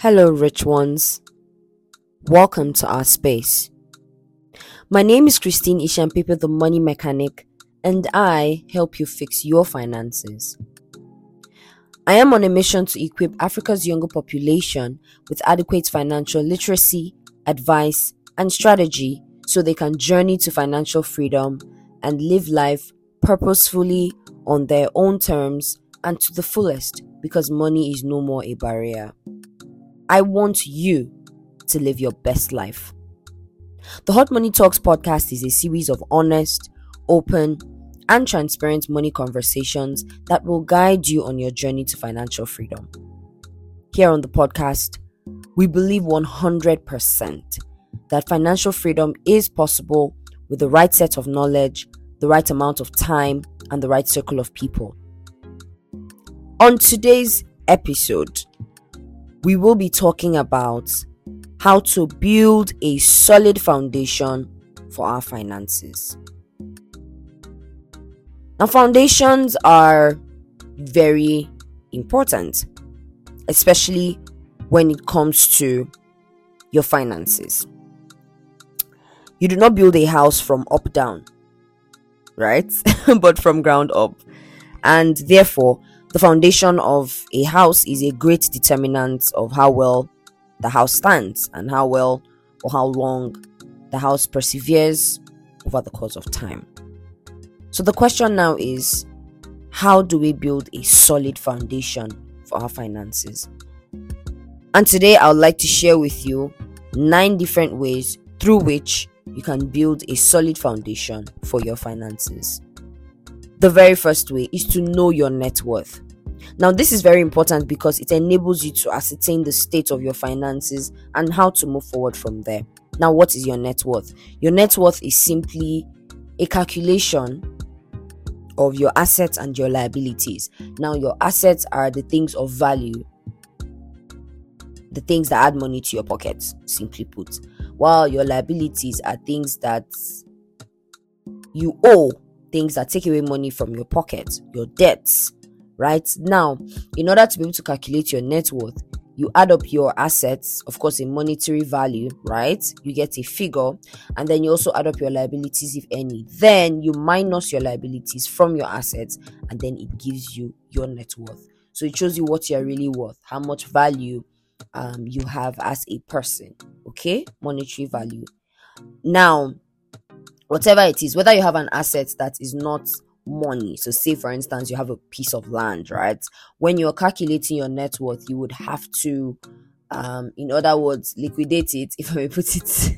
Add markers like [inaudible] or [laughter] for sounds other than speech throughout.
Hello, rich ones. Welcome to our space. My name is Christine Ishampipe, the money mechanic, and I help you fix your finances. I am on a mission to equip Africa's younger population with adequate financial literacy, advice, and strategy so they can journey to financial freedom and live life purposefully on their own terms and to the fullest because money is no more a barrier. I want you to live your best life. The Hot Money Talks podcast is a series of honest, open, and transparent money conversations that will guide you on your journey to financial freedom. Here on the podcast, we believe 100% that financial freedom is possible with the right set of knowledge, the right amount of time, and the right circle of people. On today's episode, we will be talking about how to build a solid foundation for our finances. Now, foundations are very important, especially when it comes to your finances. You do not build a house from up down, right? [laughs] but from ground up. And therefore, the foundation of a house is a great determinant of how well the house stands and how well or how long the house perseveres over the course of time. So the question now is how do we build a solid foundation for our finances? And today I would like to share with you nine different ways through which you can build a solid foundation for your finances. The very first way is to know your net worth. Now, this is very important because it enables you to ascertain the state of your finances and how to move forward from there. Now, what is your net worth? Your net worth is simply a calculation of your assets and your liabilities. Now, your assets are the things of value, the things that add money to your pocket, simply put, while your liabilities are things that you owe things that take away money from your pocket, your debts. Right now, in order to be able to calculate your net worth, you add up your assets, of course, in monetary value, right? You get a figure, and then you also add up your liabilities, if any. Then you minus your liabilities from your assets, and then it gives you your net worth. So it shows you what you're really worth, how much value um, you have as a person, okay? Monetary value. Now, whatever it is, whether you have an asset that is not money. So, say for instance, you have a piece of land, right? When you're calculating your net worth, you would have to, um, in other words, liquidate it, [laughs] if I may put it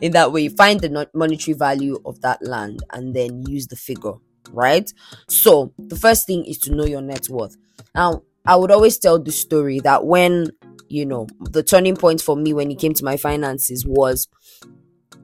in that way. Find the monetary value of that land and then use the figure, right? So, the first thing is to know your net worth. Now, I would always tell the story that when you know the turning point for me when it came to my finances was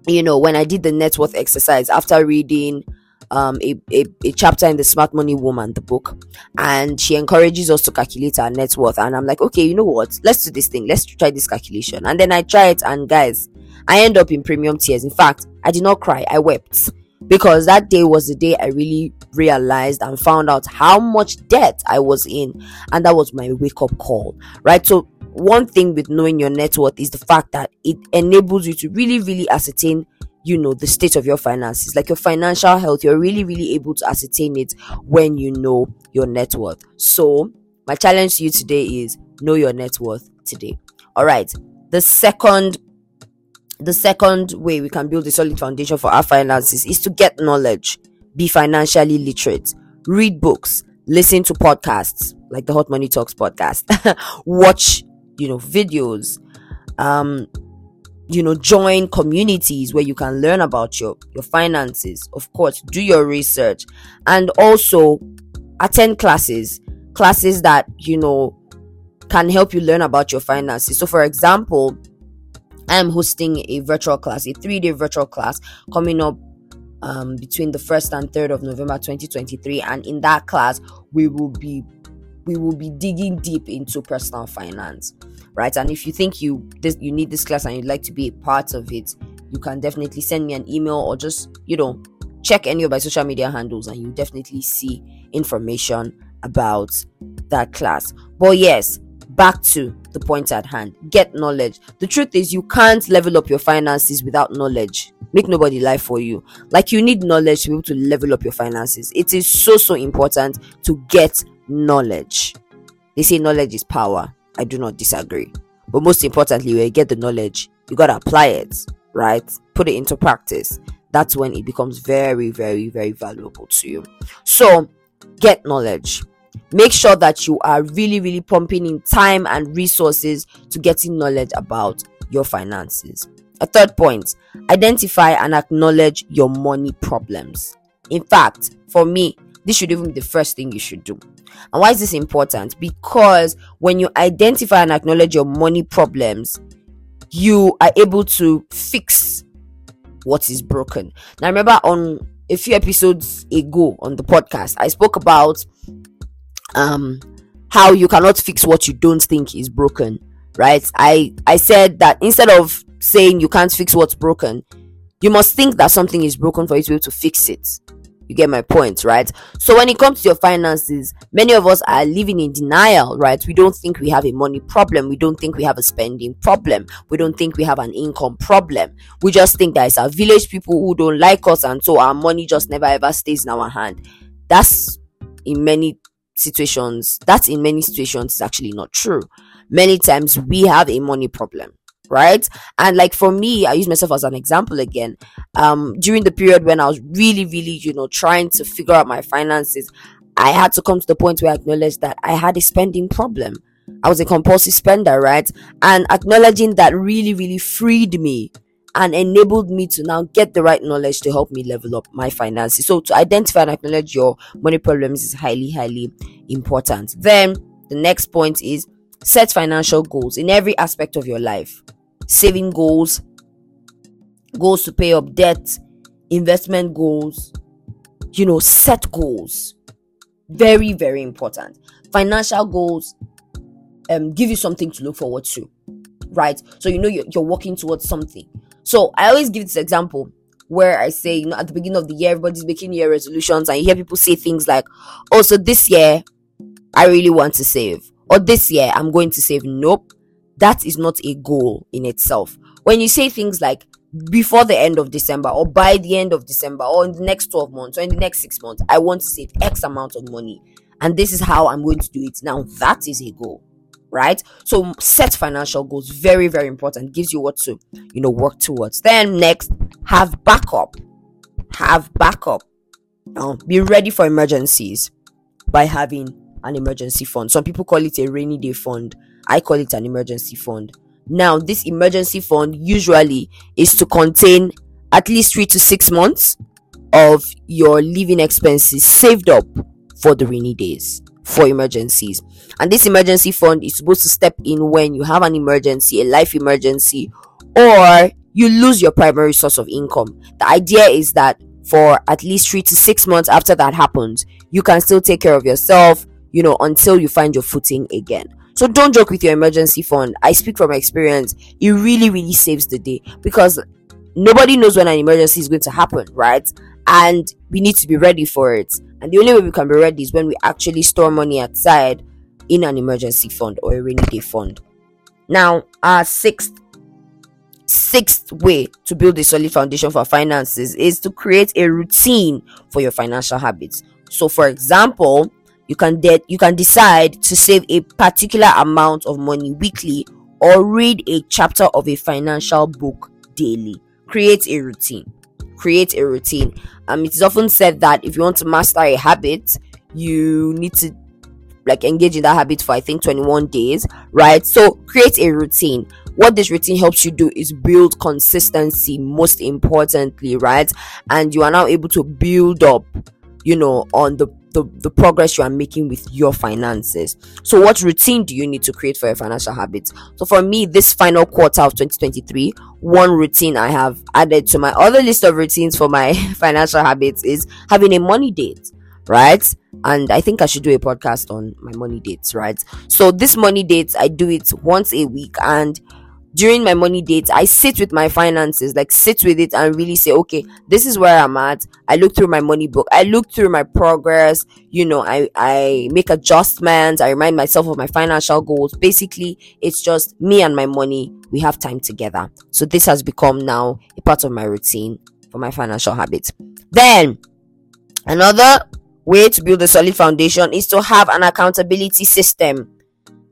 you know, when I did the net worth exercise after reading um, a, a, a, chapter in the Smart Money Woman, the book, and she encourages us to calculate our net worth. And I'm like, okay, you know what? Let's do this thing. Let's try this calculation. And then I try it, and guys, I end up in premium tears. In fact, I did not cry, I wept because that day was the day I really realized and found out how much debt I was in, and that was my wake up call, right? So one thing with knowing your net worth is the fact that it enables you to really, really ascertain, you know, the state of your finances, like your financial health. You're really, really able to ascertain it when you know your net worth. So, my challenge to you today is know your net worth today. All right. The second the second way we can build a solid foundation for our finances is to get knowledge, be financially literate, read books, listen to podcasts like the Hot Money Talks podcast, [laughs] watch you know videos um you know join communities where you can learn about your your finances of course do your research and also attend classes classes that you know can help you learn about your finances. So for example i am hosting a virtual class a three day virtual class coming up um, between the 1st and 3rd of november 2023 and in that class we will be we will be digging deep into personal finance right? And if you think you this you need this class and you'd like to be a part of it you can definitely send me an email or just you know check any of my social media handles and you definitely see information about that class. But yes back to the point at hand. Get knowledge. The truth is you can't level up your finances without knowledge. Make nobody lie for you. Like you need knowledge to be able to level up your finances. It is so so important to get knowledge. They say knowledge is power. I do not disagree. But most importantly when you get the knowledge you got to apply it right? Put it into practice. That's when it becomes very very very valuable to you. So get knowledge. Make sure that you are really really pumping in time and resources to getting knowledge about your finances. A third point identify and acknowledge your money problems. In fact for me this should even be the first thing you should do. And why is this important? Because when you identify and acknowledge your money problems you are able to fix what is broken. Now remember on a few episodes ago on the podcast i spoke about um how you cannot fix what you don't think is broken right? I i said that instead of saying you can't fix what's broken you must think that something is broken for you to be able to fix it you get my point right? So when it comes to your finances many of us are living in denial right? We don't think we have a money problem. We don't think we have a spending problem. We don't think we have an income problem. We just think that it's our village people who don't like us and so our money just never ever stays in our hand. That's in many situations, that in many situations is actually not true. Many times we have a money problem right and like for me i use myself as an example again um during the period when i was really really you know trying to figure out my finances i had to come to the point where i acknowledged that i had a spending problem i was a compulsive spender right and acknowledging that really really freed me and enabled me to now get the right knowledge to help me level up my finances. So to identify and acknowledge your money problems is highly, highly important. Then the next point is set financial goals in every aspect of your life. Saving goals, goals to pay up debt, investment goals, you know, set goals. Very, very important. Financial goals um give you something to look forward to right so you know you're, you're working towards something so I always give this example where I say, you know, at the beginning of the year, everybody's making year resolutions, and you hear people say things like, oh, so this year, I really want to save, or this year, I'm going to save. Nope, that is not a goal in itself. When you say things like, before the end of December, or by the end of December, or in the next 12 months, or in the next six months, I want to save X amount of money, and this is how I'm going to do it. Now, that is a goal right? So set financial goals, very, very important. Gives you what to, you know, work towards. Then next, have backup. Have backup. Now, be ready for emergencies by having an emergency fund. Some people call it a rainy day fund. I call it an emergency fund. Now, this emergency fund usually is to contain at least three to six months of your living expenses saved up for the rainy days for emergencies. And this emergency fund is supposed to step in when you have an emergency, a life emergency, or you lose your primary source of income. The idea is that for at least three to six months after that happens, you can still take care of yourself, you know, until you find your footing again. So don't joke with your emergency fund. I speak from experience. It really, really saves the day because nobody knows when an emergency is going to happen, right? And we need to be ready for it. And the only way we can be ready is when we actually store money aside in an emergency fund or a rainy day fund. Now, our sixth sixth way to build a solid foundation for finances is to create a routine for your financial habits. So, for example, you can de- you can decide to save a particular amount of money weekly or read a chapter of a financial book daily. Create a routine. Create a routine. Um, it is often said that if you want to master a habit, you need to like engage in that habit for I think 21 days, right? So create a routine. What this routine helps you do is build consistency, most importantly, right? And you are now able to build up, you know, on the the, the progress you are making with your finances. So, what routine do you need to create for your financial habits? So, for me, this final quarter of 2023, one routine I have added to my other list of routines for my [laughs] financial habits is having a money date, right? And I think I should do a podcast on my money dates, right? So, this money dates, I do it once a week and during my money dates, I sit with my finances, like sit with it and really say, okay, this is where I'm at. I look through my money book. I look through my progress. You know, I, I make adjustments. I remind myself of my financial goals. Basically, it's just me and my money. We have time together. So this has become now a part of my routine for my financial habits. Then another way to build a solid foundation is to have an accountability system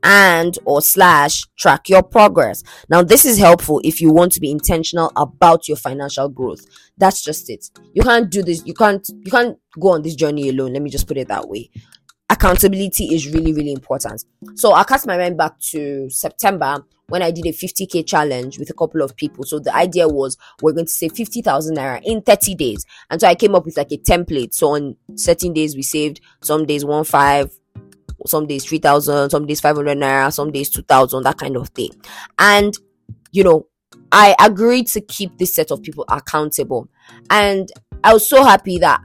and or slash track your progress. Now this is helpful if you want to be intentional about your financial growth. That's just it. You can't do this. You can't you can't go on this journey alone. Let me just put it that way. Accountability is really really important. So I cast my mind back to September when I did a 50k challenge with a couple of people. So the idea was we're going to save 50,000 naira in 30 days. And so I came up with like a template. So on certain days we saved, some days one five, some days 3000 some days 500 naira some days 2000 that kind of thing. And you know i agreed to keep this set of people accountable. And i was so happy that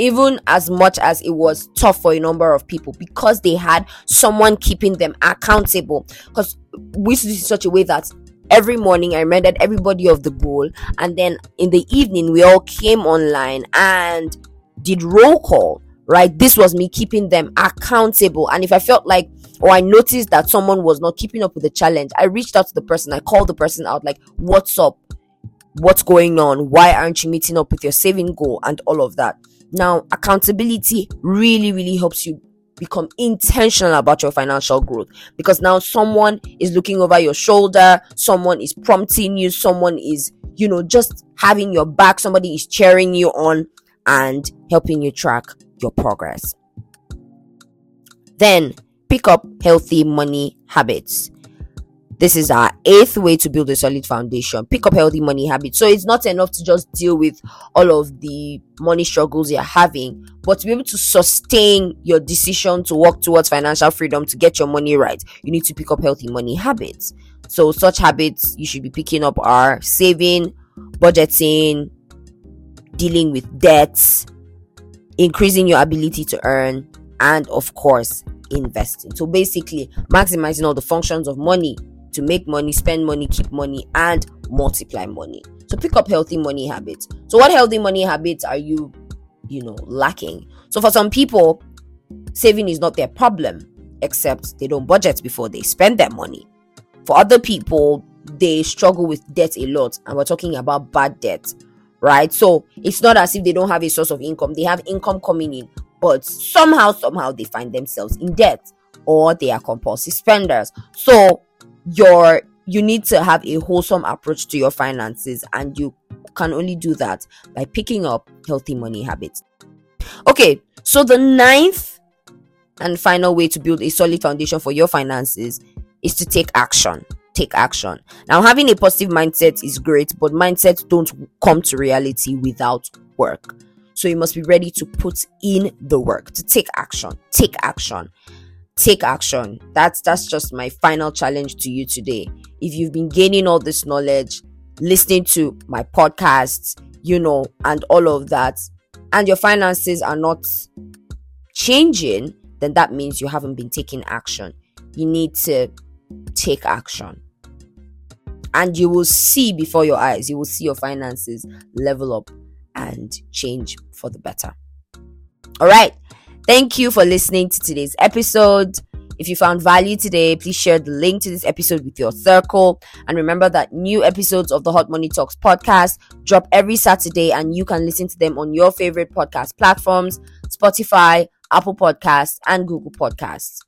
even as much as it was tough for a number of people because they had someone keeping them accountable. Because we used to do in such a way that every morning I reminded everybody of the goal, and then in the evening we all came online and did roll call right? This was me keeping them accountable. And if I felt like, or I noticed that someone was not keeping up with the challenge, I reached out to the person. I called the person out, like, what's up? What's going on? Why aren't you meeting up with your saving goal? And all of that. Now, accountability really, really helps you become intentional about your financial growth because now someone is looking over your shoulder, someone is prompting you, someone is, you know, just having your back, somebody is cheering you on and helping you track your progress. Then pick up healthy money habits. This is our eighth way to build a solid foundation. Pick up healthy money habits. So it's not enough to just deal with all of the money struggles you're having, but to be able to sustain your decision to work towards financial freedom to get your money right, you need to pick up healthy money habits. So such habits you should be picking up are saving, budgeting, dealing with debts, increasing your ability to earn, and of course, investing. So basically, maximizing all the functions of money to make money, spend money, keep money, and multiply money. So pick up healthy money habits. So what healthy money habits are you, you know, lacking? So for some people, saving is not their problem, except they don't budget before they spend their money. For other people, they struggle with debt a lot, and we're talking about bad debt right? So it's not as if they don't have a source of income, they have income coming in, but somehow, somehow they find themselves in debt or they are compulsive spenders. So your you need to have a wholesome approach to your finances, and you can only do that by picking up healthy money habits. Okay, so the ninth and final way to build a solid foundation for your finances is to take action take action. Now, having a positive mindset is great, but mindsets don't come to reality without work. So you must be ready to put in the work, to take action. Take action. Take action. That's that's just my final challenge to you today. If you've been gaining all this knowledge, listening to my podcasts, you know, and all of that, and your finances are not changing, then that means you haven't been taking action. You need to take action and you will see before your eyes, you will see your finances level up and change for the better. All right. Thank you for listening to today's episode. If you found value today, please share the link to this episode with your circle. And remember that new episodes of the Hot Money Talks podcast drop every Saturday, and you can listen to them on your favorite podcast platforms Spotify, Apple Podcasts, and Google Podcasts.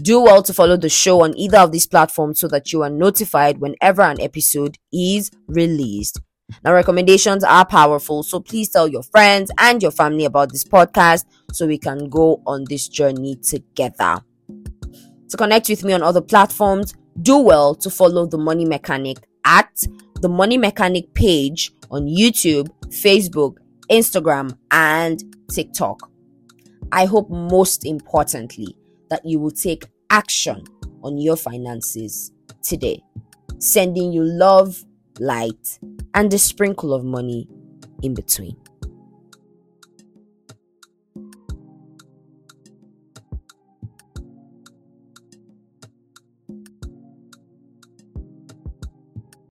Do well to follow the show on either of these platforms so that you are notified whenever an episode is released. Now, recommendations are powerful, so please tell your friends and your family about this podcast so we can go on this journey together. To connect with me on other platforms, do well to follow The Money Mechanic at The Money Mechanic page on YouTube, Facebook, Instagram, and TikTok. I hope most importantly that you will take action on your finances today. Sending you love, light, and a sprinkle of money in between.